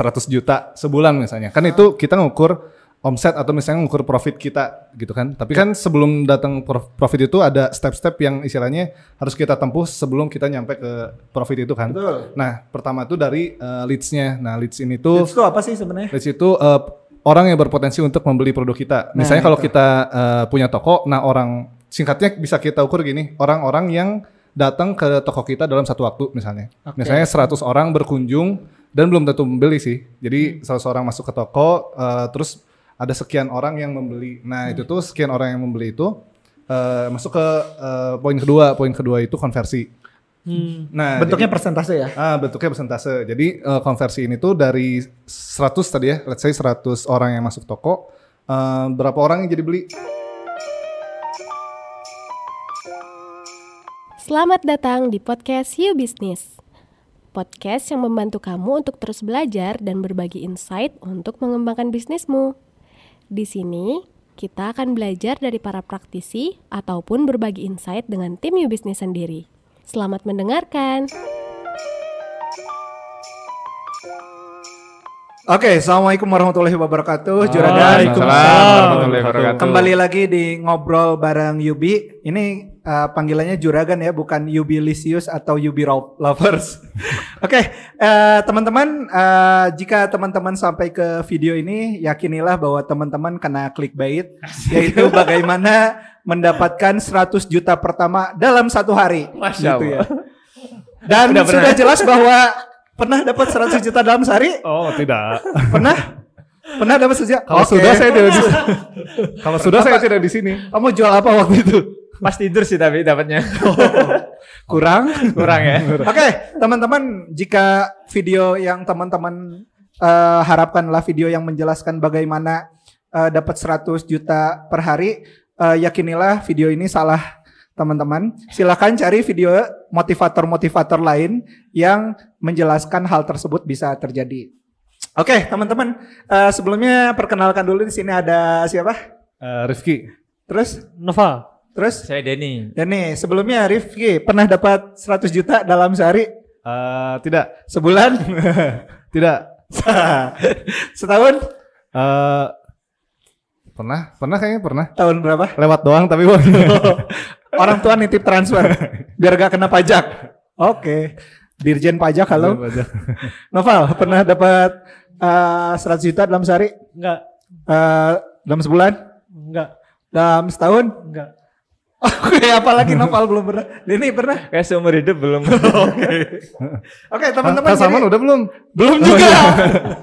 100 juta sebulan misalnya. Kan itu kita ngukur omset atau misalnya ngukur profit kita gitu kan. Tapi kan sebelum datang prof- profit itu ada step-step yang istilahnya harus kita tempuh sebelum kita nyampe ke profit itu kan. Betul. Nah, pertama itu dari uh, leads-nya. Nah, leads ini tuh Leads itu apa sih sebenarnya? leads itu uh, orang yang berpotensi untuk membeli produk kita. Misalnya kalau kita uh, punya toko, nah orang singkatnya bisa kita ukur gini, orang-orang yang datang ke toko kita dalam satu waktu misalnya. Misalnya 100 orang berkunjung dan belum tentu membeli sih. Jadi 100 orang masuk ke toko uh, terus ada sekian orang yang membeli. Nah, itu tuh sekian orang yang membeli itu uh, masuk ke uh, poin kedua. Poin kedua itu konversi. Nah, Bentuknya jadi- persentase ya? Ah, bentuknya persentase. Jadi eh, konversi ini tuh dari 100 tadi ya, let's say 100 orang yang masuk toko, eh, berapa orang yang jadi beli? Selamat datang di podcast You Business. Podcast yang membantu kamu untuk terus belajar dan berbagi insight untuk mengembangkan bisnismu. Di sini, kita akan belajar dari para praktisi ataupun berbagi insight dengan tim You Business sendiri. Selamat mendengarkan. Oke, assalamualaikum warahmatullahi wabarakatuh. Juragan. Waalaikumsalam warahmatullahi wabarakatuh. Kembali lagi di ngobrol bareng Yubi. Ini uh, panggilannya Juragan ya, bukan Yubi Lisius atau Yubi Lovers. Oke, eh, teman-teman, eh, jika teman-teman sampai ke video ini, yakinilah bahwa teman-teman kena clickbait, yaitu bagaimana mendapatkan 100 juta pertama dalam satu hari. Masya Gitu Allah. Dan Udah pernah. sudah jelas bahwa pernah dapat 100 juta dalam sehari? Oh, tidak. Pernah? Pernah dapat sejak? Kalau Oke. sudah saya tidak di Kalau sudah saya tidak di sini. Kamu jual apa waktu itu? Pas tidur sih tapi dapatnya. Kurang? Kurang ya. Oke, teman-teman, jika video yang teman-teman eh, harapkanlah video yang menjelaskan bagaimana eh, dapat 100 juta per hari, eh, yakinilah video ini salah teman-teman. Silakan cari video motivator-motivator lain yang menjelaskan hal tersebut bisa terjadi. Oke, teman-teman, eh, sebelumnya perkenalkan dulu di sini ada siapa? Eh, Rifki, Terus, Nova. Terus? Saya Denny. Dan nih sebelumnya Rifki pernah dapat 100 juta dalam sehari? Eh, tidak, sebulan? Tidak. setahun? Eh, pernah, pernah kayaknya pernah. tahun berapa? Lewat doang tapi orang tua nitip transfer biar gak kena pajak. Oke. Dirjen pajak halo. Noval pernah dapat eh, 100 juta dalam sehari? Enggak. Eh, dalam sebulan? Enggak. dalam setahun? Enggak. Oke apalagi Noval belum pernah Denny pernah Kayak seumur hidup belum. oke teman-teman Kak jadi- udah belum? Belum juga.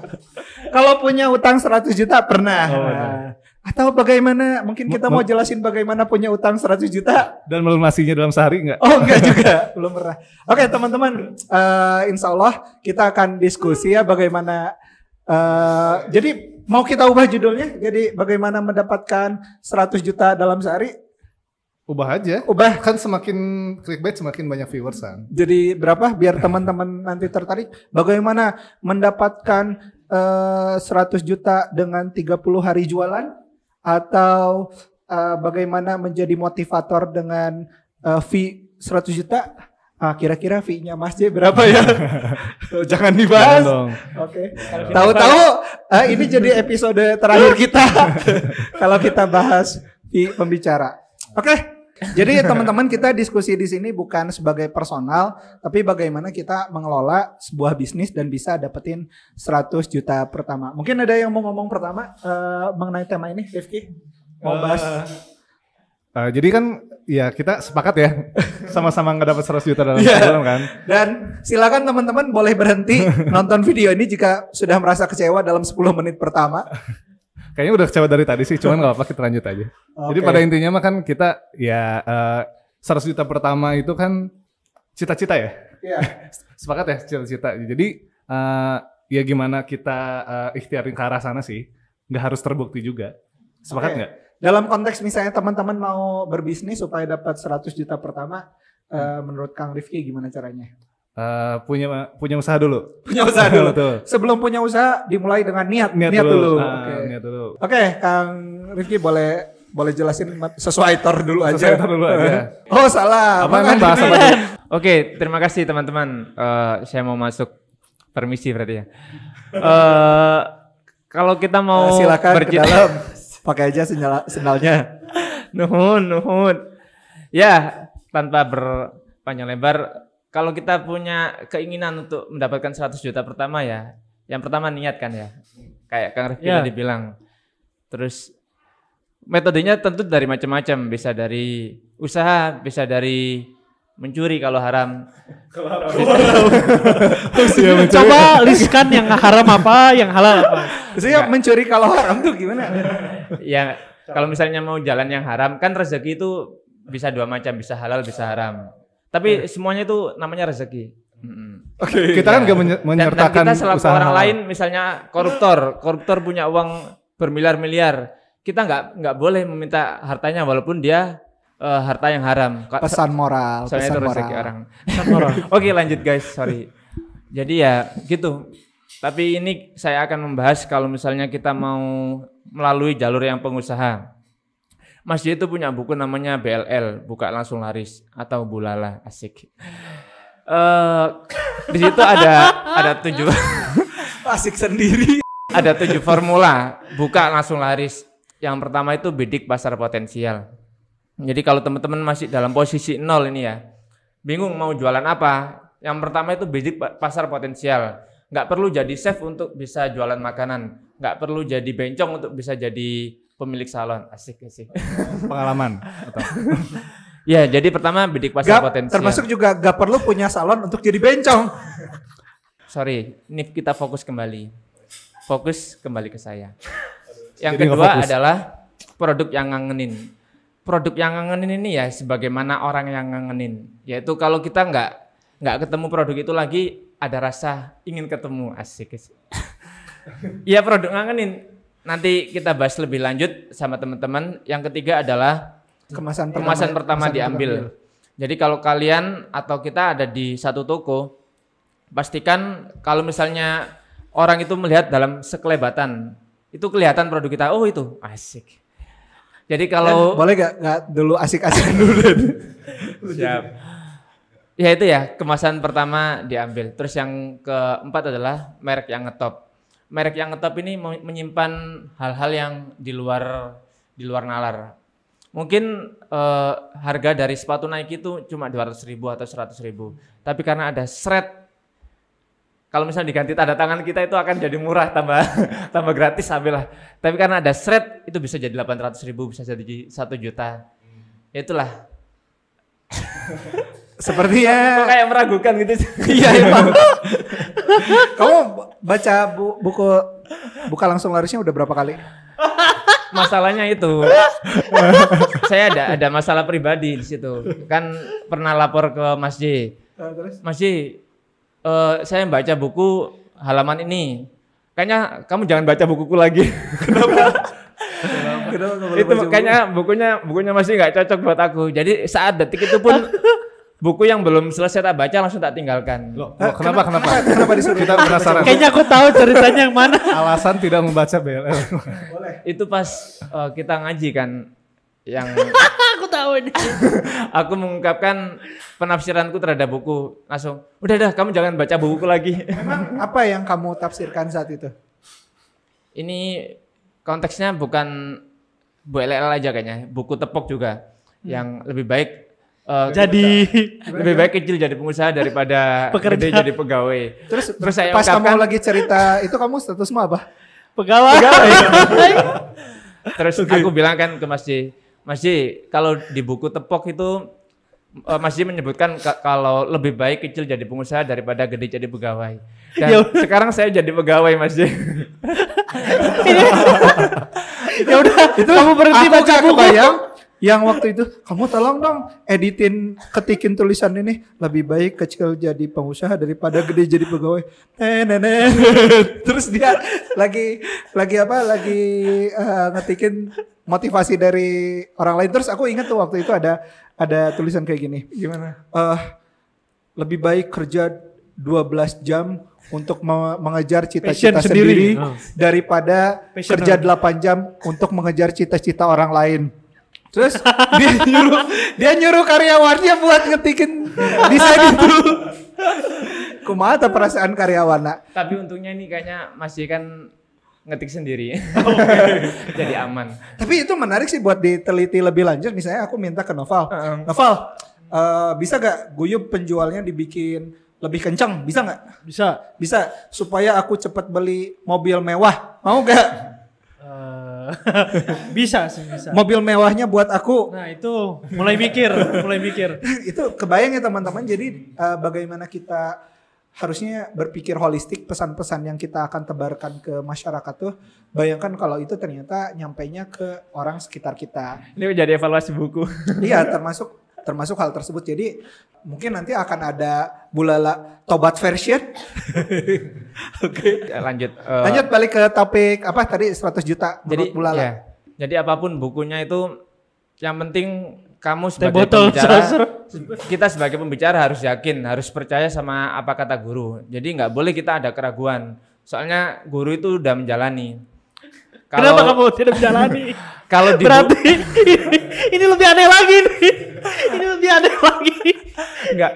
Kalau punya utang 100 juta pernah. Oh, Nah, Atau bagaimana? Mungkin kita mau jelasin bagaimana punya utang 100 juta. Dan melunasinya dalam sehari enggak? Oh enggak juga, belum pernah. Oke teman-teman, eh, insya Allah kita akan diskusi ya bagaimana. eh, jadi mau kita ubah judulnya, jadi bagaimana mendapatkan 100 juta dalam sehari? Ubah aja. Ubah. Kan semakin clickbait semakin banyak viewers kan. Jadi berapa? Biar teman-teman nanti tertarik. Bagaimana mendapatkan eh, 100 juta dengan 30 hari jualan? Atau eh, bagaimana menjadi motivator dengan eh, fee 100 juta? Ah, kira-kira fee-nya Mas J berapa ya? Jangan dibahas. Oke. Tahu-tahu eh, ini jadi episode terakhir kita kalau kita bahas fee pembicara. Oke. Jadi teman-teman kita diskusi di sini bukan sebagai personal, tapi bagaimana kita mengelola sebuah bisnis dan bisa dapetin 100 juta pertama. Mungkin ada yang mau ngomong pertama eh, mengenai tema ini, Rifki? Mau bahas? Eh, jadi kan ya kita sepakat ya sama-sama nggak dapat 100 juta dalam Iya. sebulan kan. Dan silakan teman-teman boleh berhenti nonton video ini jika sudah merasa kecewa dalam 10 menit pertama. Kayaknya udah kecewa dari tadi sih, cuman nggak apa-apa kita lanjut aja. Jadi Oke. pada intinya mah kan kita ya eh, 100 juta pertama itu kan cita-cita ya. Iya. Sepakat ya cita-cita. Jadi eh, ya gimana kita eh, ikhtiarin ke arah sana sih. Nggak harus terbukti juga. Sepakat nggak? Dalam konteks misalnya teman-teman mau berbisnis supaya dapat 100 juta pertama, eh, menurut Kang Rifki gimana caranya? Eh, punya punya usaha dulu. Punya usaha dulu. Sebelum punya usaha dimulai dengan niat, Niat, niat, dulu. Ah, Oke. Niat dulu. Oke, Kang Rifki boleh boleh jelasin sesuai tor dulu aja. Sesuai tor dulu aja. oh, salah. Apa emang bahasa apa? Oke, terima kasih teman-teman. Eh, saya mau masuk Permisi berarti ya. Eh kalau kita mau Eh, silakan ke dalam. Pakai aja sendal sendalnya. nuhun, nuhun. Ya, tanpa berpanjang lebar, kalau kita punya keinginan untuk mendapatkan 100 juta pertama ya, yang pertama niat kan ya. Kayak Kang Rifki Ya. tadi bilang. Terus metodenya tentu dari macam-macam, bisa dari usaha, bisa dari mencuri kalau haram. Coba listkan yang haram apa, yang halal apa. Maksudnya mencuri kalau haram tuh gimana? ya kalau misalnya mau jalan yang haram kan rezeki itu bisa dua macam bisa halal bisa haram tapi semuanya itu namanya rezeki. Mm-mm. Kita kan gak menye- dan, dan menyertakan kita selaku usaha. orang lain misalnya koruptor. Koruptor punya uang bermiliar-miliar. Kita nggak nggak boleh meminta hartanya walaupun dia eh, harta yang haram. Pesan moral, soalnya pesan itu rezeki moral. orang. Oke lanjut guys. Sorry. Jadi ya gitu. Tapi ini saya akan membahas kalau misalnya kita mau melalui jalur yang pengusaha Mas J itu punya buku namanya BLL, buka langsung laris atau bulala, asik. Eh di situ ada ada tujuh Asik sendiri. ada tujuh formula buka langsung laris. Yang pertama itu bidik pasar potensial. Jadi kalau teman-teman masih dalam posisi nol ini ya, bingung mau jualan apa? Yang pertama itu bidik pa- pasar potensial. Nggak perlu jadi chef untuk bisa jualan makanan. Nggak perlu jadi bencong untuk bisa jadi pemilik salon. Asik asik. pengalaman atau ya, jadi pertama bidik pasar Gak, potensial. termasuk juga gak perlu punya salon untuk jadi bencong. Sorry, ini kita fokus kembali. Fokus kembali ke saya. Yang Jadi kedua adalah produk yang ngangenin. Produk yang ngangenin ini ya sebagaimana orang yang ngangenin. Yaitu kalau kita nggak nggak ketemu produk itu lagi ada rasa ingin ketemu asik. asik. Iya produk ngangenin. Nanti kita bahas lebih lanjut sama teman-teman. Yang ketiga adalah Kemasan pertama. kemasan pertama kemasan diambil. Jadi kalau kalian atau kita ada di satu toko, pastikan kalau misalnya orang itu melihat dalam sekelebatan, itu kelihatan produk kita, oh itu asik. Jadi Dan kalau boleh gak, gak dulu asik-asik dulu Dan? siap, ya itu ya kemasan pertama diambil. Terus yang keempat adalah merek yang ngetop. Merek yang ngetop ini me- menyimpan hal-hal yang di luar di luar nalar. Mungkin eh, harga dari sepatu Nike itu cuma 200 ribu atau 100 ribu. Tapi karena ada shred, kalau misalnya diganti tanda tangan kita itu akan jadi murah tambah tambah gratis ambillah. Tapi karena ada shred itu bisa jadi 800 ribu, bisa jadi 1 juta. Itulah. Sepertinya kayak meragukan gitu. Iya emang. Kamu baca bu- buku buka langsung larisnya udah berapa kali? Masalahnya itu, saya ada ada masalah pribadi di situ. Kan pernah lapor ke Mas J. terus? Mas J, eh, saya baca buku halaman ini. Kayaknya kamu jangan baca bukuku lagi. Kenapa nggak boleh itu kayaknya bukunya bukunya masih nggak cocok buat aku. Jadi saat detik itu pun buku yang belum selesai tak baca langsung tak tinggalkan. Loh, loh, kenapa kenapa? Kenapa disuruh? Kita penasaran. Kayaknya aku tahu ceritanya yang mana. Alasan tidak membaca BLL. Itu pas eh, kita ngaji kan yang aku tahu ini. aku mengungkapkan penafsiranku terhadap buku langsung udah dah kamu jangan baca bukuku lagi Memang apa yang kamu tafsirkan saat itu? ini konteksnya bukan Bu LL aja kayaknya buku tepok juga yang lebih baik eh, Jadi lebih baik kecil jadi pengusaha daripada Pekerja. gede jadi pegawai Terus, Terus saya pas ungkapkan- kamu lagi cerita itu kamu statusmu apa? pegawai. terus aku bilang kan ke Mas J Mas J kalau di buku tepok itu Mas J menyebutkan ka- kalau lebih baik kecil jadi pengusaha daripada gede jadi pegawai dan Ya sekarang saya jadi pegawai Mas J ya udah, itu kamu berhenti Aku baca buku. kebayang yang waktu itu kamu tolong dong editin ketikin tulisan ini lebih baik kecil jadi pengusaha daripada gede jadi pegawai. Nenek. Terus dia lagi lagi apa? Lagi eh, ngetikin motivasi dari orang lain. Terus aku ingat tuh waktu itu ada ada tulisan kayak gini. gimana eh lebih baik kerja 12 jam untuk me- mengejar cita-cita sendiri. sendiri, Oh. daripada Passion kerja 8 jam untuk mengejar cita-cita orang lain. Terus dia nyuruh dia nyuruh karyawannya buat ngetikin desain itu. Kumaha tuh perasaan karyawanna? Tapi untungnya ini kayaknya masih kan ngetik sendiri. Jadi aman. Tapi itu menarik sih buat diteliti lebih lanjut. Misalnya aku minta ke Noval, Heeh. Noval eh, bisa gak guyup penjualnya dibikin lebih kencang? Bisa nggak? Bisa. Bisa supaya aku cepat beli mobil mewah. Mau gak? Eh, bisa sih bisa. Mobil mewahnya buat aku. Nah itu mulai mikir, mulai mikir. itu kebayang ya teman-teman. Jadi eh, bagaimana kita harusnya berpikir holistik pesan-pesan yang kita akan tebarkan ke masyarakat tuh. Bayangkan kalau itu ternyata nyampainya ke orang sekitar kita. Ini jadi evaluasi buku. Iya termasuk termasuk hal tersebut. Jadi mungkin nanti akan ada bulala tobat version. Oke. Ya, Lanjut. eh, Lanjut balik ke topik apa tadi 100 juta jadi menurut bulala. ya, jadi apa pun bukunya itu yang penting kamu sebagai botol pembicara sosro. kita sebagai pembicara harus yakin harus percaya sama apa kata guru jadi nggak boleh kita ada keraguan soalnya guru itu udah menjalani Kenapa kamu tidak menjalani? kalau di Berarti ini, ini lebih aneh lagi nih. Ini lebih aneh lagi. Nggak.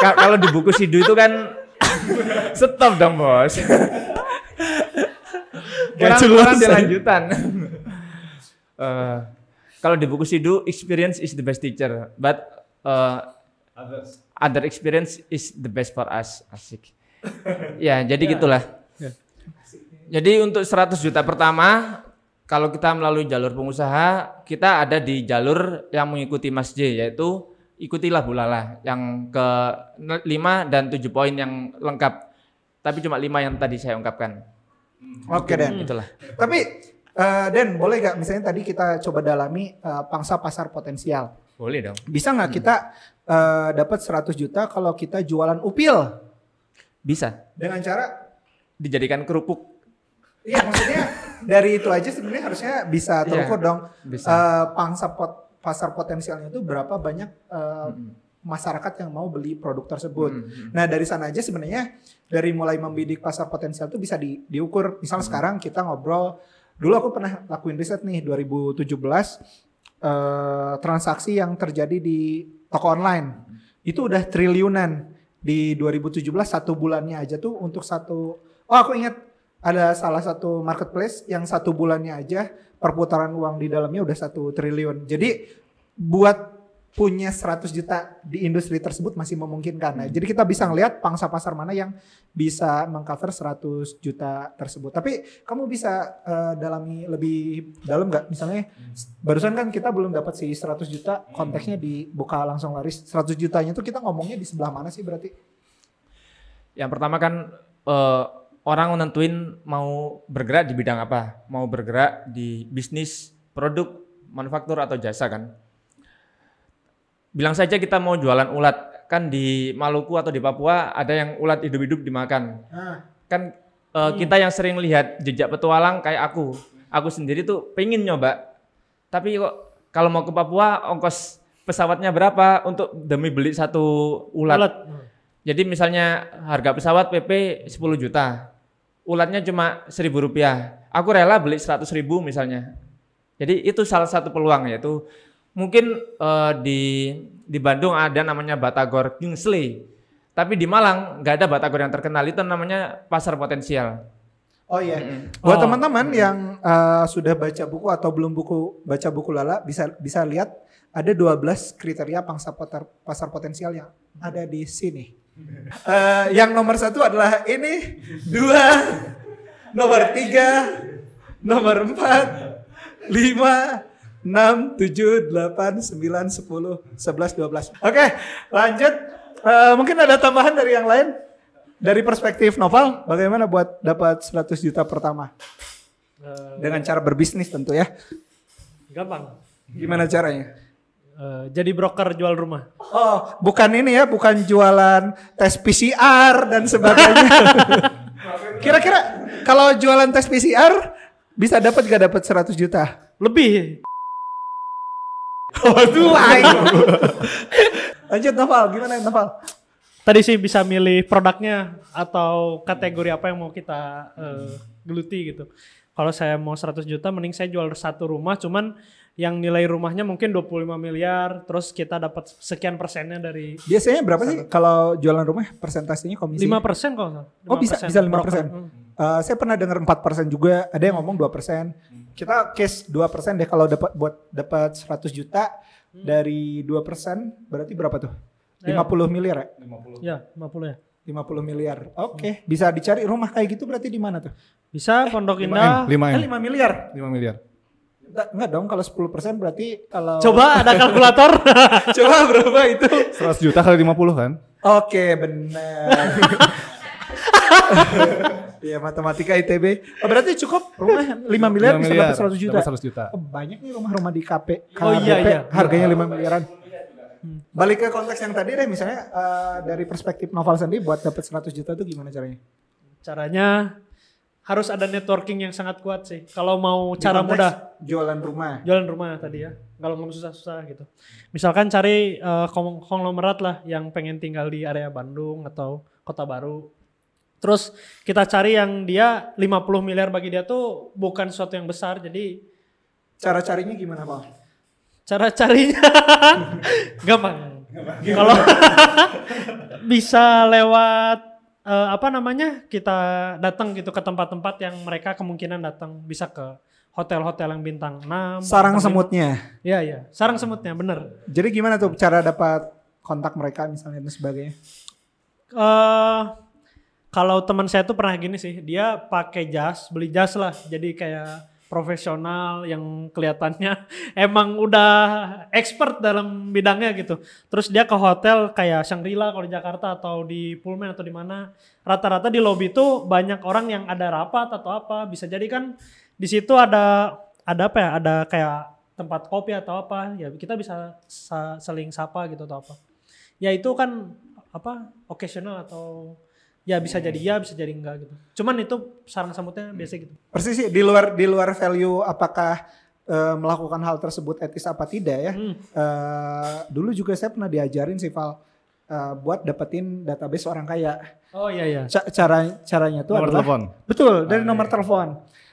Ka- kalau di buku sidu itu kan stop dong bos. Jelas, kurang ya. di lanjutan. Eh, kalau di buku sidu experience is the best teacher. But eh, other experience is the best for us. Asik. Ya jadi gitulah. Jadi untuk 100 juta pertama kalau kita melalui jalur pengusaha kita ada di jalur yang mengikuti Mas J yaitu ikutilah bulala yang ke 5 dan 7 poin yang lengkap. Tapi cuma 5 yang tadi saya ungkapkan. Oke Den. itulah. Tapi eh, Den boleh gak misalnya tadi kita coba dalami eh, pangsa pasar potensial. boleh dong. Bisa nggak kita eh, dapat 100 juta kalau kita jualan upil? Bisa. Dengan cara? Dijadikan kerupuk. Iya maksudnya dari itu aja sebenarnya harusnya bisa Iya, terukur dong. bisa. Eh, pangsa pot- pasar potensialnya itu berapa banyak eh, masyarakat yang mau beli produk tersebut. Mm-mm. Nah dari sana aja sebenarnya dari mulai membidik pasar potensial itu bisa di- diukur. Misal sekarang kita ngobrol dulu aku pernah lakuin riset nih 2017 eh, transaksi yang terjadi di toko online itu udah triliunan di 2017 satu bulannya aja tuh untuk satu oh aku ingat ada salah satu marketplace yang satu bulannya aja perputaran uang di dalamnya udah satu triliun jadi buat punya 100 juta di industri tersebut masih memungkinkan. Nah, jadi kita bisa ngelihat pangsa pasar mana yang bisa mengcover 100 juta tersebut. Tapi kamu bisa eh, dalami lebih dalam nggak? Misalnya barusan kan kita belum dapat si 100 juta konteksnya dibuka langsung laris. 100 jutanya tuh kita ngomongnya di sebelah mana sih berarti? Yang pertama kan eh, orang menentuin mau bergerak di bidang apa, mau bergerak di bisnis, produk, manufaktur atau jasa kan. Bilang saja kita mau jualan ulat, kan di Maluku atau di Papua ada yang ulat hidup-hidup dimakan. Kan eh, kita yang sering lihat jejak petualang kayak aku, aku sendiri tuh pengen nyoba. Tapi kok kalau mau ke Papua ongkos pesawatnya berapa untuk demi beli satu ulat. Ulat. Jadi misalnya harga pesawat PP 10 juta, ulatnya cuma 1000 rupiah. Aku rela beli 100 ribu misalnya. Jadi itu salah satu peluang yaitu mungkin eh, di di Bandung ada namanya Batagor Kingsley, tapi di Malang nggak ada Batagor yang terkenal itu namanya pasar potensial. Oh iya. Buat Oh. teman-teman yang eh, sudah baca buku atau belum buku baca buku Lala bisa bisa lihat ada 12 kriteria pangsa pasar potensial yang ada di sini. Eh, yang nomor satu adalah ini, dua, nomor tiga, nomor empat, lima, enam, tujuh, delapan, sembilan, sepuluh, sebelas, dua belas. Oke, lanjut. Eh, mungkin ada tambahan dari yang lain? Dari perspektif Noval, bagaimana buat dapat 100 juta pertama? Eh, Dengan cara berbisnis tentu ya. gampang. Gimana caranya? Eh, jadi broker jual rumah. Oh, bukan ini ya, bukan jualan tes PCR dan sebagainya. Kira-kira kalau jualan tes PCR bisa dapat gak dapat 100 juta? Lebih. Waduh. Lanjut Noval, gimana Noval? Tadi sih bisa milih produknya atau kategori apa yang mau kita eh, geluti gitu. Kalau saya mau 100 juta mending saya jual satu rumah cuman yang nilai rumahnya mungkin 25 miliar terus kita dapat sekian persennya dari Biasanya berapa sih kalau jualan rumah persentasenya komisi? 5 persen kalau salah. Oh bisa 5%. bisa 5 Broker. persen. Hmm. Eh, saya pernah dengar 4 persen juga. Ada yang ngomong 2 persen. Kita case 2 persen deh kalau dapat buat dapat 100 juta dari 2 persen berarti berapa tuh? 50 miliar ya? Ya 50 ya. 50 miliar. Oke, bisa dicari rumah kayak gitu berarti di mana tuh? Bisa Pondok 5M, Indah. 5M. Eh, 5 miliar. 5 miliar. Enggak, dong kalau 10 persen berarti kalau Coba ada kalkulator. coba berapa itu? 100 juta kali 50 kan? Oke, benar. Iya matematika ITB. Oh, berarti cukup rumah 5 miliar 5 bisa dapat 100 juta. dapat 100 juta. Oh, banyak nih rumah-rumah di KP. Oh, iya, iya. Harganya 5 miliaran. Balik ke konteks yang tadi deh misalnya eh, dari perspektif novel sendiri buat dapat 100 juta itu gimana caranya? Caranya harus ada networking yang sangat kuat sih. Kalau mau Di cara mudah jualan rumah. jualan rumah tadi ya. Kalau mau susah-susah gitu. Misalkan cari kong- konglomerat lah yang pengen tinggal di area Bandung atau Kota Baru. Terus kita cari yang dia 50 miliar bagi dia tuh bukan sesuatu yang besar. Jadi Cara carinya gimana, Pak? cara carinya gampang. Kalau bisa lewat eh, apa namanya kita datang gitu ke tempat-tempat yang mereka kemungkinan datang bisa ke hotel-hotel yang bintang 6 Sarang semutnya. Iya iya, sarang semutnya bener. Jadi gimana tuh cara dapat kontak mereka misalnya dan sebagainya? eh kalau teman saya tuh pernah gini sih, dia pakai jas, beli jas lah, jadi kayak profesional yang kelihatannya emang udah expert dalam bidangnya gitu. Terus dia ke hotel kayak Shangri-La kalau di Jakarta atau di Pullman atau di mana, rata-rata di lobby tuh banyak orang yang ada rapat atau apa, bisa jadi kan di situ ada ada apa ya, ada kayak tempat kopi atau apa, ya kita bisa sa- saling sapa gitu atau apa. Ya itu kan apa? Occasional atau ya bisa jadi ya bisa jadi enggak gitu. Cuman itu sarang semutnya biasa gitu. Persis sih di luar di luar value apakah eh, melakukan hal tersebut etis apa tidak ya. Hmm. Eh, dulu juga saya pernah diajarin sih Val eh, buat dapetin database orang kaya. Oh iya iya. Ca- cara caranya tuh Nomor adalah telepon. betul dari nomor telepon.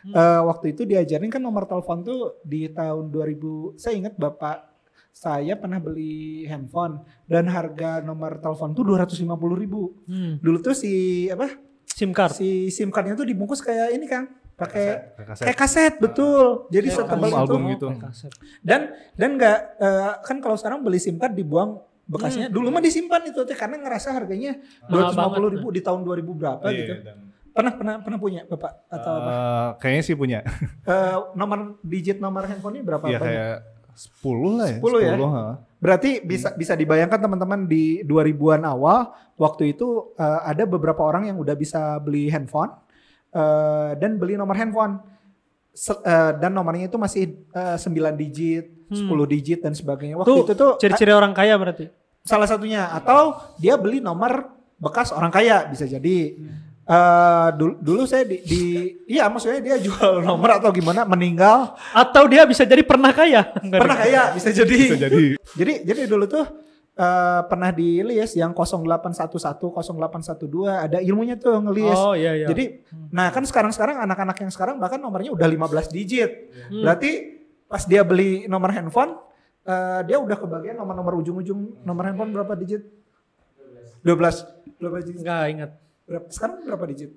Eh, waktu itu diajarin kan nomor telepon tuh di tahun 2000 saya ingat bapak saya pernah beli handphone dan harga nomor telepon tuh 250 ribu. Hmm. Dulu tuh si apa SIM card. si SIM cardnya tuh dibungkus kayak ini kan pakai Kayak kaset. kayak kaset betul jadi setebal itu album gitu. Kaset. dan dan nggak eh, kan kalau sekarang beli SIM card dibuang bekasnya dulu mah disimpan itu teh karena ngerasa harganya Mahal 250 ribu di tahun 2000 berapa Iya, gitu dan, pernah pernah pernah punya bapak atau apa eh, kayaknya sih punya. Eh, nomor digit nomor handphonenya berapa Iya kayak 10 lah ya. 10 ya? ha. Berarti bisa bisa dibayangkan teman-teman di 2000-an awal waktu itu eh, ada beberapa orang yang udah bisa beli handphone eh, dan beli nomor handphone Se- eh, dan nomornya itu masih eh, 9 digit, 10 digit dan sebagainya. Waktu Tuh itu tuh ciri-ciri orang kaya berarti. salah satunya atau dia beli nomor bekas orang kaya bisa jadi. Eh, dulu, dulu saya di, di iya maksudnya dia jual nomor atau gimana meninggal Atau dia bisa jadi pernah kaya. Enggak pernah kaya bisa jadi Bisa jadi. jadi jadi dulu tuh eh, pernah di list yang 0811 0812 ada ilmunya tuh ngelis. Oh iya iya. Jadi nah kan sekarang-sekarang anak-anak yang sekarang bahkan nomornya udah 15 digit. Hmm. Berarti pas dia beli nomor handphone eh, dia udah kebagian nomor-nomor ujung-ujung nomor handphone berapa digit? 12. 12 digit. enggak ingat. Berapa, sekarang berapa digit?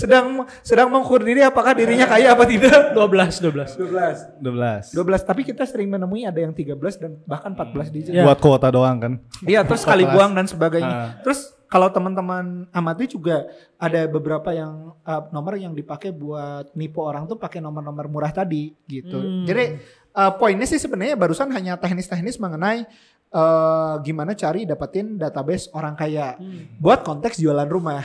sedang sedang mengukur diri apakah dirinya kaya apa tidak? 12 12. 12. 12. 12 tapi kita sering menemui ada yang 13 dan bahkan 14 digit. Ya. Buat kuota doang kan. Iya, terus sekali buang dan sebagainya. Ah. Terus kalau teman-teman amati juga ada beberapa yang uh, nomor yang dipakai buat nipu orang tuh pakai nomor-nomor murah tadi gitu. Hmm. Jadi uh, poinnya sih sebenarnya barusan hanya teknis-teknis mengenai uh, gimana cari dapetin database orang kaya buat konteks jualan rumah.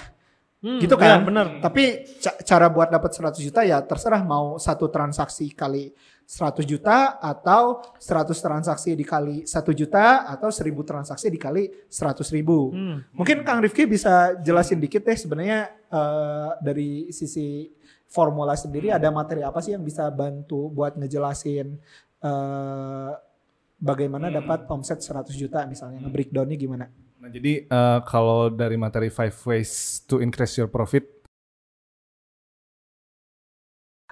Hmm, gitu kan? bener. Tapi ca- cara buat dapat 100 juta ya terserah mau satu transaksi kali 100 juta atau 100 transaksi dikali 1 juta atau 1000 transaksi dikali 100 ribu. Hmm. Mungkin Kang Rifki bisa jelasin dikit deh sebenarnya eh, dari sisi formula sendiri ada materi apa sih yang bisa bantu buat ngejelasin eh, bagaimana dapat omset 100 juta misalnya nge-breakdownnya gimana? Nah, jadi eh, kalau dari materi five ways to increase your profit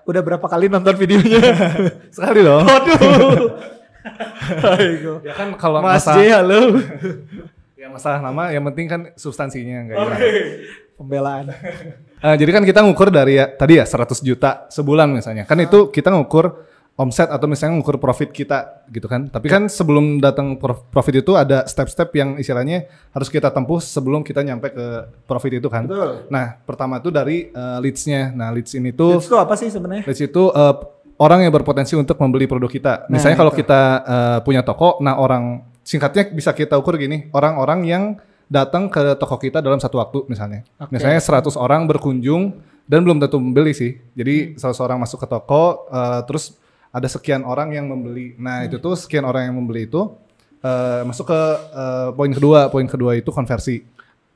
udah berapa kali nonton videonya? Sekali dong. Waduh. Ya kan kalau Mas J, halo. ya masalah nama yang penting kan substansinya enggak hilang. Pembelaan. Eh, jadi kan kita ngukur dari ya, tadi ya 100 juta sebulan misalnya. Kan itu kita ngukur omset atau misalnya ngukur profit kita gitu kan. Tapi kan sebelum datang prof- profit itu ada step-step yang istilahnya harus kita tempuh sebelum kita nyampe ke profit itu kan. Betul. Nah, pertama itu dari eh, leads-nya. Nah, leads ini tuh Itu apa sih sebenarnya? leads itu eh, orang yang berpotensi untuk membeli produk kita. Misalnya kalau kita eh, punya toko, nah orang singkatnya bisa kita ukur gini, orang-orang yang datang ke toko kita dalam satu waktu misalnya. Oke. Misalnya 100 orang berkunjung dan belum tentu membeli sih. Jadi 100 orang masuk ke toko eh, terus ada sekian orang yang membeli. Nah, itu tuh sekian orang yang membeli itu eh, masuk ke eh, poin kedua. Poin kedua itu konversi.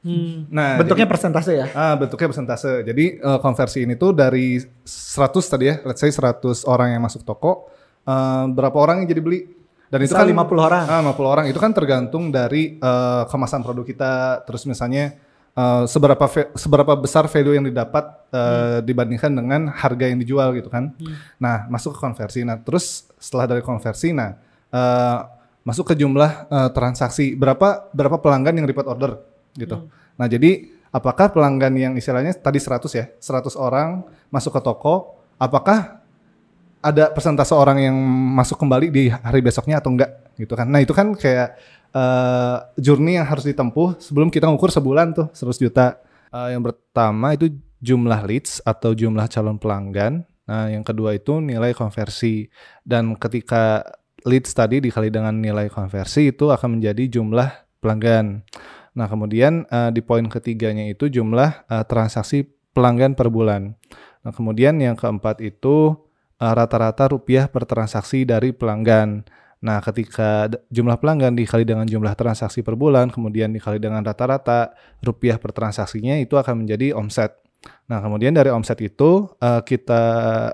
Hmm. Nah, Bentuknya jadi- persentase ya? Ah, bentuknya persentase. Jadi eh, konversi ini tuh dari 100 tadi ya, let's say 100 orang yang masuk toko, eh, berapa orang yang jadi beli? Dan itu Misal kan 50 orang. Ah, 50 orang. Itu kan tergantung dari eh, kemasan produk kita, terus misalnya eh, seberapa seberapa besar value yang didapat eh, dibandingkan dengan harga yang dijual gitu kan. Nah, masuk ke konversi. Nah, terus setelah dari konversi, nah eh, masuk ke jumlah eh, transaksi. Berapa berapa pelanggan yang repeat order gitu. Nah, jadi apakah pelanggan yang istilahnya tadi 100 ya, 100 orang masuk ke toko, apakah ada persentase orang yang masuk kembali di hari besoknya atau enggak gitu kan. Nah, itu kan kayak eh, journey yang harus ditempuh sebelum kita ngukur sebulan tuh 100 juta. Eh, yang pertama itu jumlah leads atau jumlah calon pelanggan. Nah, yang kedua itu nilai konversi. Dan ketika leads tadi dikali dengan nilai konversi itu akan menjadi jumlah pelanggan. Nah, kemudian eh, di poin ketiganya itu jumlah eh, transaksi pelanggan per bulan. Nah, kemudian yang keempat itu rata-rata rupiah per transaksi dari pelanggan. Nah, ketika jumlah pelanggan dikali dengan jumlah transaksi per bulan, kemudian dikali dengan rata-rata rupiah per transaksinya itu akan menjadi omset. Nah, kemudian dari omset itu eh, kita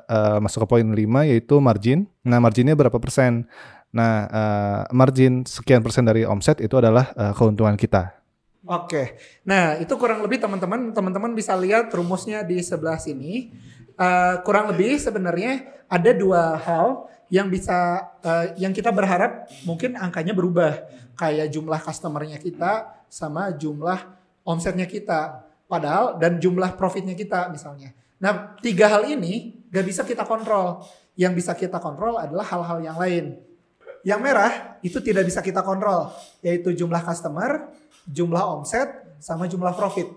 eh, masuk ke poin 5 yaitu margin. Nah, marginnya berapa persen? Nah, eh, margin sekian persen dari omset itu adalah eh, keuntungan kita. Oke, nah itu kurang lebih teman-teman teman-teman bisa lihat rumusnya di sebelah sini. Eh, kurang lebih sebenarnya ada dua hal yang bisa eh, yang kita berharap mungkin angkanya berubah kayak jumlah customernya kita sama jumlah omsetnya kita, padahal dan jumlah profitnya kita misalnya. Nah tiga hal ini gak bisa kita kontrol. Yang bisa kita kontrol adalah hal-hal yang lain. Yang merah itu tidak bisa kita kontrol, yaitu jumlah customer, jumlah omset, sama jumlah profit.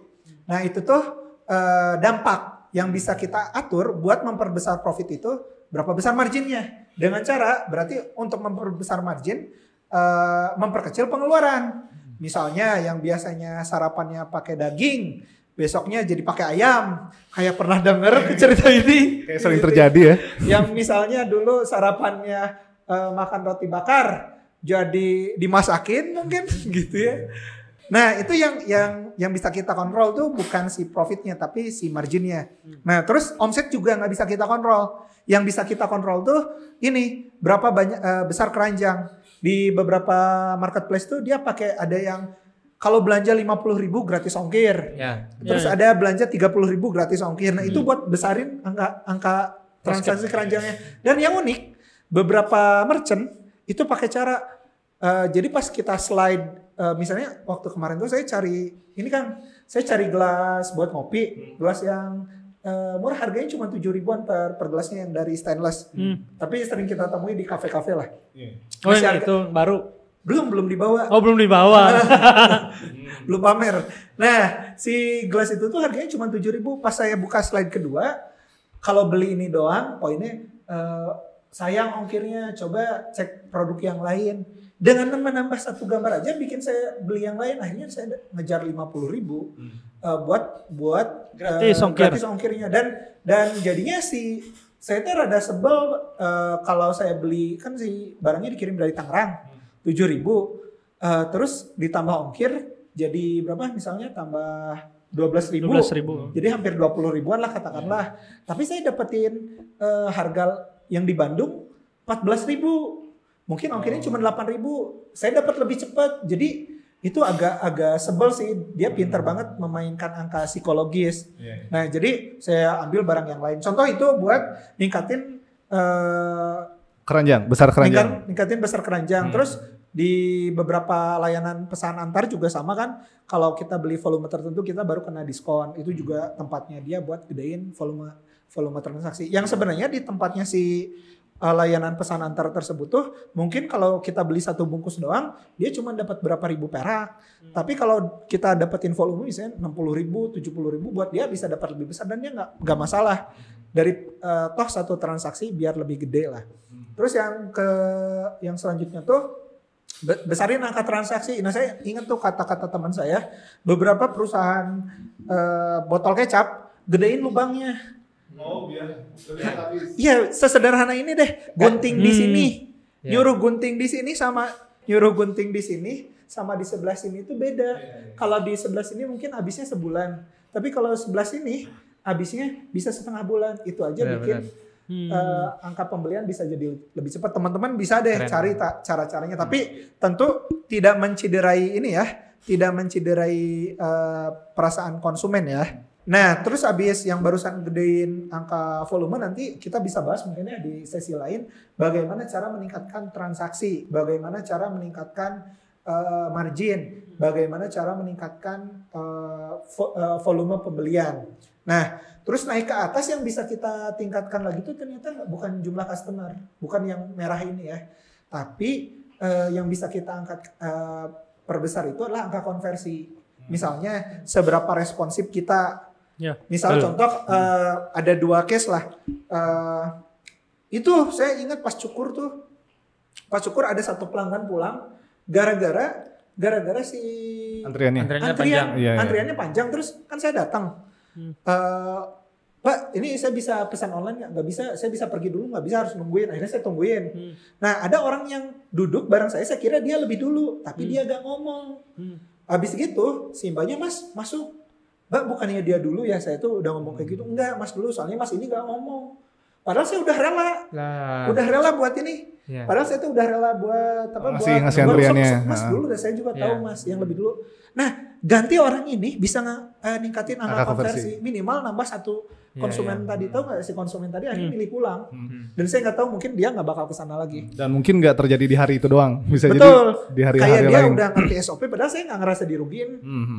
Nah itu tuh eh, dampak yang bisa kita atur buat memperbesar profit itu berapa besar marginnya. Dengan cara berarti untuk memperbesar margin, eh, memperkecil pengeluaran. Misalnya yang biasanya sarapannya pakai daging, besoknya jadi pakai ayam. Kayak pernah denger cerita ini? Kayak sering terjadi ya. yang misalnya dulu sarapannya eh, makan roti bakar jadi dimasakin mungkin gitu ya. Nah itu yang yang yang bisa kita kontrol tuh bukan si profitnya tapi si marginnya. Nah terus omset juga nggak bisa kita kontrol. Yang bisa kita kontrol tuh ini berapa banyak eh, besar keranjang di beberapa marketplace tuh dia pakai ada yang kalau belanja 50.000 ribu gratis ongkir. Ya. Terus Ya, ada belanja 30.000 ribu gratis ongkir. Nah itu buat besarin angka angka transaksi keranjangnya. Dan yang unik beberapa merchant itu pakai cara eh, jadi pas kita slide eh, misalnya waktu kemarin tuh saya cari ini kan saya cari gelas buat ngopi, gelas yang eh, murah harganya cuma tujuh ribuan per per gelasnya yang dari stainless. Hmm. Tapi sering kita temui di kafe-kafe lah. Oh Masih yang harga- itu baru. Belum belum dibawa. Oh belum dibawa. belum pamer. Nah, si gelas itu tuh harganya cuma 7000 Pas saya buka slide kedua, kalau beli ini doang, poinnya eh, sayang ongkirnya, coba cek produk yang lain. Dengan menambah satu gambar aja bikin saya beli yang lain, akhirnya saya ngejar 50.000 ribu eh, buat buat Gratis eh, ongkir. gratis ongkirnya. Dan dan jadinya si saya tuh rada sebel eh, kalau saya beli kan si barangnya dikirim dari Tangerang 7000 eh, terus ditambah ongkir jadi berapa? Misalnya tambah 12.000 12.000. jadi hampir 20 ribuan lah katakanlah. Tapi saya dapetin eh, harga yang di Bandung 14.000 mungkin ongkirnya cuma 8.000 saya dapat lebih cepat. Jadi itu agak agak sebel sih. Dia pintar banget memainkan angka psikologis. Nah jadi saya ambil barang yang lain. Contoh itu buat ningkatin eh, Keranjang, besar keranjang. ningkat- ningkatin besar keranjang. Terus di beberapa layanan pesan antar juga sama kan. Kalau kita beli volume tertentu kita baru kena diskon. Itu juga tempatnya dia buat gedein volume volume transaksi. Yang sebenarnya di tempatnya si uh, layanan pesan antar tersebut tuh mungkin kalau kita beli satu bungkus doang dia cuma dapat berapa ribu perak. Tapi kalau kita dapetin volume misalnya 60 ribu 70 ribu buat dia bisa dapat lebih besar dan dia nggak nggak masalah. Dari uh, toh satu transaksi biar lebih gede lah. Terus yang ke yang selanjutnya tuh Be- besarin angka transaksi. Nah saya ingat tuh kata-kata teman saya, beberapa perusahaan eh, botol kecap gedein lubangnya. Oh, biar Iya, sesederhana ini deh, gunting di Hmm. sini, Ya. nyuruh gunting di sini sama nyuruh gunting di sini sama di sebelah sini itu beda. Kalau di sebelah sini mungkin habisnya sebulan, tapi kalau sebelah sini habisnya bisa setengah bulan. Itu aja Benar, bikin benar. Hmm. eh, angka pembelian bisa jadi lebih cepat. Teman-teman bisa deh Keren. cari ta- cara-caranya. Tapi tentu tidak menciderai ini ya, tidak menciderai eh, perasaan konsumen ya. Nah, terus abis yang barusan gedein angka volume nanti kita bisa bahas mungkin ya di sesi lain bagaimana cara meningkatkan transaksi, bagaimana cara meningkatkan eh, margin, bagaimana cara meningkatkan eh, vo- eh, volume pembelian. Nah, terus naik ke atas yang bisa kita tingkatkan lagi tuh ternyata bukan jumlah customer, bukan yang merah ini ya, tapi eh, yang bisa kita angkat eh, perbesar itu adalah angka konversi. Misalnya seberapa responsif kita. Ya, Misal betul. contoh eh, ada dua case lah. Eh, itu saya ingat pas cukur tuh, pas cukur ada satu pelanggan pulang gara-gara gara-gara si Antriannya. Antriannya antrian panjang. Iya, iya. antriannya panjang terus kan saya datang Hmm. Eh, Pak ini saya bisa pesan online nggak nggak bisa saya bisa pergi dulu nggak bisa harus nungguin akhirnya saya tungguin Hmm. nah ada orang yang duduk bareng saya saya kira dia lebih dulu tapi Hmm. dia gak ngomong Hmm. habis gitu si mbaknya mas masuk mbak bukannya dia dulu ya saya tuh udah ngomong kayak gitu enggak mas dulu soalnya mas ini gak ngomong padahal saya udah rela Lah. udah rela buat ini Ya. Padahal saya tuh udah rela buat apa Ngasih- buat ngasih antriannya. Mas dulu dan saya juga tahu Iya. Mas yang lebih dulu. Nah, ganti orang ini bisa eh, ningkatin angka, konversi. konversi. minimal nambah satu Iya, konsumen iya. tadi tahu nggak si konsumen tadi akhirnya Hmm. milih pulang. Hmm. Dan saya nggak tahu mungkin dia nggak bakal ke sana lagi. Dan mungkin nggak terjadi di hari itu doang. Bisa Betul. jadi di hari-hari Kayak dia lain. udah ngerti SOP padahal saya nggak ngerasa dirugiin.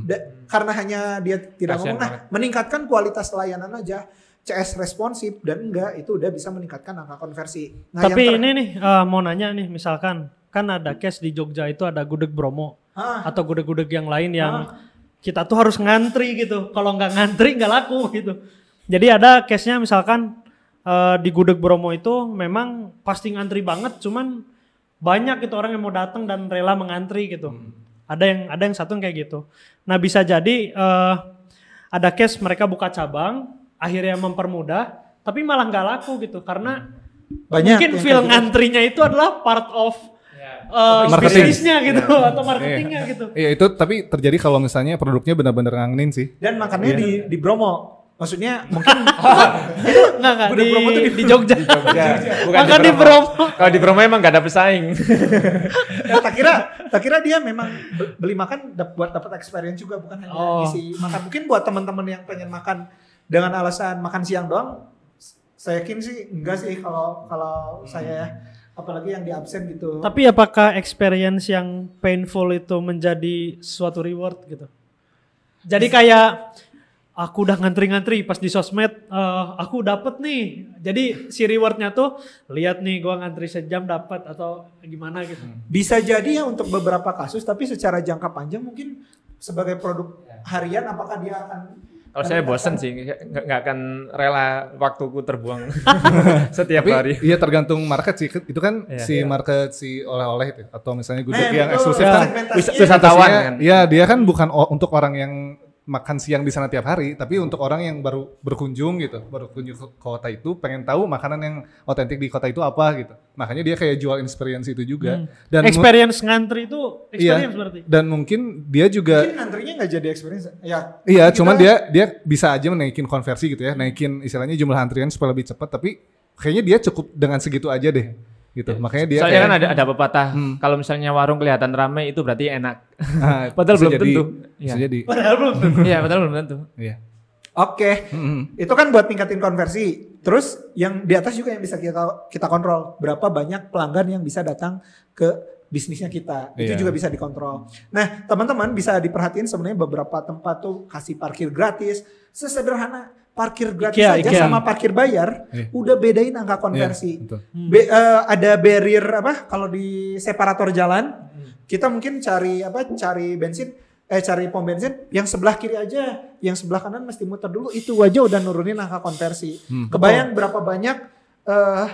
Da- karena hanya dia tidak Kasian ngomong nah meningkatkan kualitas layanan aja. CS responsif dan enggak itu udah bisa meningkatkan angka konversi. Nah, Tapi ter- ini nih eh, mau nanya nih misalkan kan ada case di Jogja itu ada gudeg Bromo Ah, atau gudeg-gudeg yang lain yang kita tuh harus ngantri gitu. Kalau nggak ngantri nggak laku gitu. Jadi ada case-nya misalkan eh, di gudeg Bromo itu memang pasti ngantri banget, cuman banyak gitu orang yang mau datang dan rela mengantri gitu. Ada yang ada yang satu yang kayak gitu. Nah bisa jadi eh, ada case mereka buka cabang, akhirnya mempermudah, tapi malah nggak laku gitu karena banyak mungkin feel gitu. ngantrinya itu adalah part of. Uh, Marketing. bisnisnya gitu atau marketingnya gitu. Iya itu tapi terjadi kalau misalnya produknya benar-benar ngangenin sih. Dan makannya Iya. di di Bromo. Maksudnya mungkin Enggak enggak Gudeg di, Bromo tuh di, di- Jogja. Ya, bukan Makan di Bromo. Kalau di Bromo emang gak ada pesaing. ya, tak kira tak kira dia memang be- beli makan buat dapat experience juga bukan hanya Oh. isi makan. Mungkin buat teman-teman yang pengen makan dengan alasan makan siang doang saya yakin sih enggak sih kalau kalau saya ya. Apalagi yang di absen gitu. Tapi apakah experience yang painful itu menjadi suatu reward gitu? Jadi kayak aku udah ngantri-ngantri pas di sosmed eh, aku dapet nih. Jadi si rewardnya tuh lihat nih gua ngantri sejam dapat atau gimana gitu. Bisa jadi ya untuk beberapa kasus tapi secara jangka panjang mungkin sebagai produk harian apakah dia akan Kalau saya bosen sih, nggak akan rela waktuku terbuang setiap Tapi hari. iya tergantung market sih. Itu kan Iya. si market si oleh-oleh itu atau misalnya Nah, gudeg yang betul. eksklusif kan. Wisatawan kan. Iya, dia kan bukan o- untuk orang yang makan siang di sana tiap hari, tapi untuk orang yang baru berkunjung gitu, baru kunjung ke kota itu, pengen tahu makanan yang otentik di kota itu apa gitu. Makanya dia kayak jual experience itu juga. Dan mu- experience ngantri itu iya, experience berarti. dan mungkin dia juga mungkin ngantrinya nggak jadi experience ya. Iya, kita- cuman dia dia bisa aja menaikin konversi gitu ya, naikin istilahnya jumlah antrian supaya lebih cepat, tapi kayaknya dia cukup dengan segitu aja deh. Gitu. Makanya dia Soalnya kayak, kan ada ada pepatah Hmm. kalau misalnya warung kelihatan ramai itu berarti enak. ah, Padahal belum jadi, tentu. Bisa Iya. jadi. Padahal belum tentu. Iya, padahal belum tentu. Iya. Oke. Mm-mm. Itu kan buat tingkatin konversi. Terus yang di atas juga yang bisa kita kita kontrol. Berapa banyak pelanggan yang bisa datang ke bisnisnya kita. Itu Iya. juga bisa dikontrol. Nah, teman-teman bisa diperhatiin sebenarnya beberapa tempat tuh kasih parkir gratis. Sesederhana parkir gratis Ikea, aja Ikea. sama parkir bayar Iya. udah bedain angka konversi. Iya, betul. Be- eh, ada barrier apa kalau di separator jalan kita mungkin cari apa cari bensin eh cari pom bensin yang sebelah kiri aja yang sebelah kanan mesti muter dulu itu aja udah nurunin angka konversi Hmm. kebayang berapa banyak eh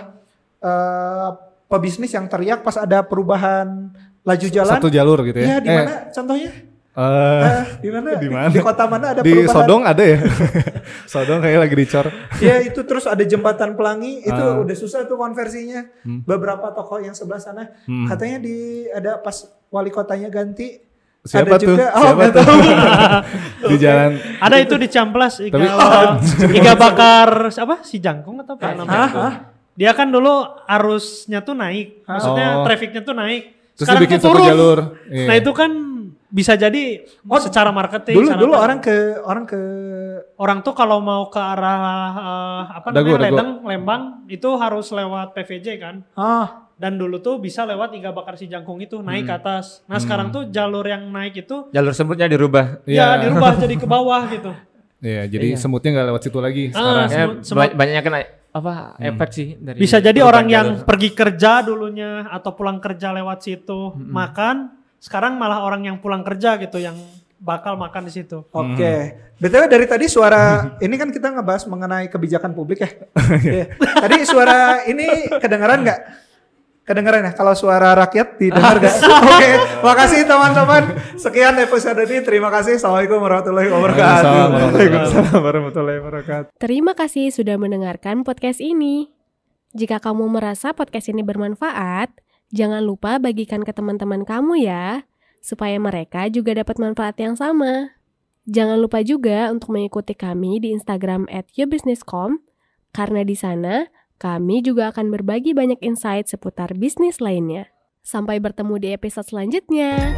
eh pebisnis yang teriak pas ada perubahan laju jalan Satu jalur gitu ya ya. di mana contohnya Eh, Eh, di mana di mana? di kota mana ada di perubahan Sodong ada ya? Sodong kayak lagi dicor. Ya itu terus ada jembatan pelangi itu Ah. udah susah tuh konversinya. Hmm. Beberapa toko yang sebelah sana Hmm. katanya di ada pas wali kotanya ganti Siapa ada tuh? juga oh Siapa tuh? tahu. di jalan Ada itu di Camplas iga, Tapi- iga bakar apa si jangkung atau apa namanya? Hah? Hah? Dia kan dulu arusnya tuh naik, maksudnya Oh. trafficnya tuh naik. terus Sekarang dibikin tuh turun. jalur. Iya. Nah itu kan bisa jadi Oh, secara marketing. Dulu secara dulu apa. orang ke orang ke orang tuh kalau mau ke arah eh, apa Dago, namanya Dago. Ledeng, Lembang itu harus lewat PVJ kan. ah Dan dulu tuh bisa lewat iga bakar si jangkung itu naik Hmm. ke atas. Nah sekarang tuh jalur yang naik itu Jalur semutnya dirubah. ya dirubah jadi ke bawah gitu. Iya, jadi Iya. semutnya nggak lewat situ lagi Ah, sekarang. Ya, Semut- semut- ba- banyaknya kena apa efek sih dari Bisa jadi orang yang jalur. pergi kerja dulunya atau pulang kerja lewat situ makan, sekarang malah orang yang pulang kerja gitu yang bakal makan di situ. Oke. BTW dari tadi suara ini kan kita ngebahas mengenai kebijakan publik ya. Iya. Tadi suara ini kedengaran nggak? Kedengaran ya? Kalau suara rakyat didengar nggak? Oke. Makasih teman-teman. Sekian episode ini. Terima kasih. Assalamualaikum warahmatullahi wabarakatuh. Waalaikumsalam warahmatullahi wabarakatuh. Terima kasih sudah mendengarkan podcast ini. Jika kamu merasa podcast ini bermanfaat, jangan lupa bagikan ke teman-teman kamu ya, supaya mereka juga dapat manfaat yang sama. Jangan lupa juga untuk mengikuti kami di Instagram at yourbusiness.com, karena di sana kami juga akan berbagi banyak insight seputar bisnis lainnya. Sampai bertemu di episode selanjutnya.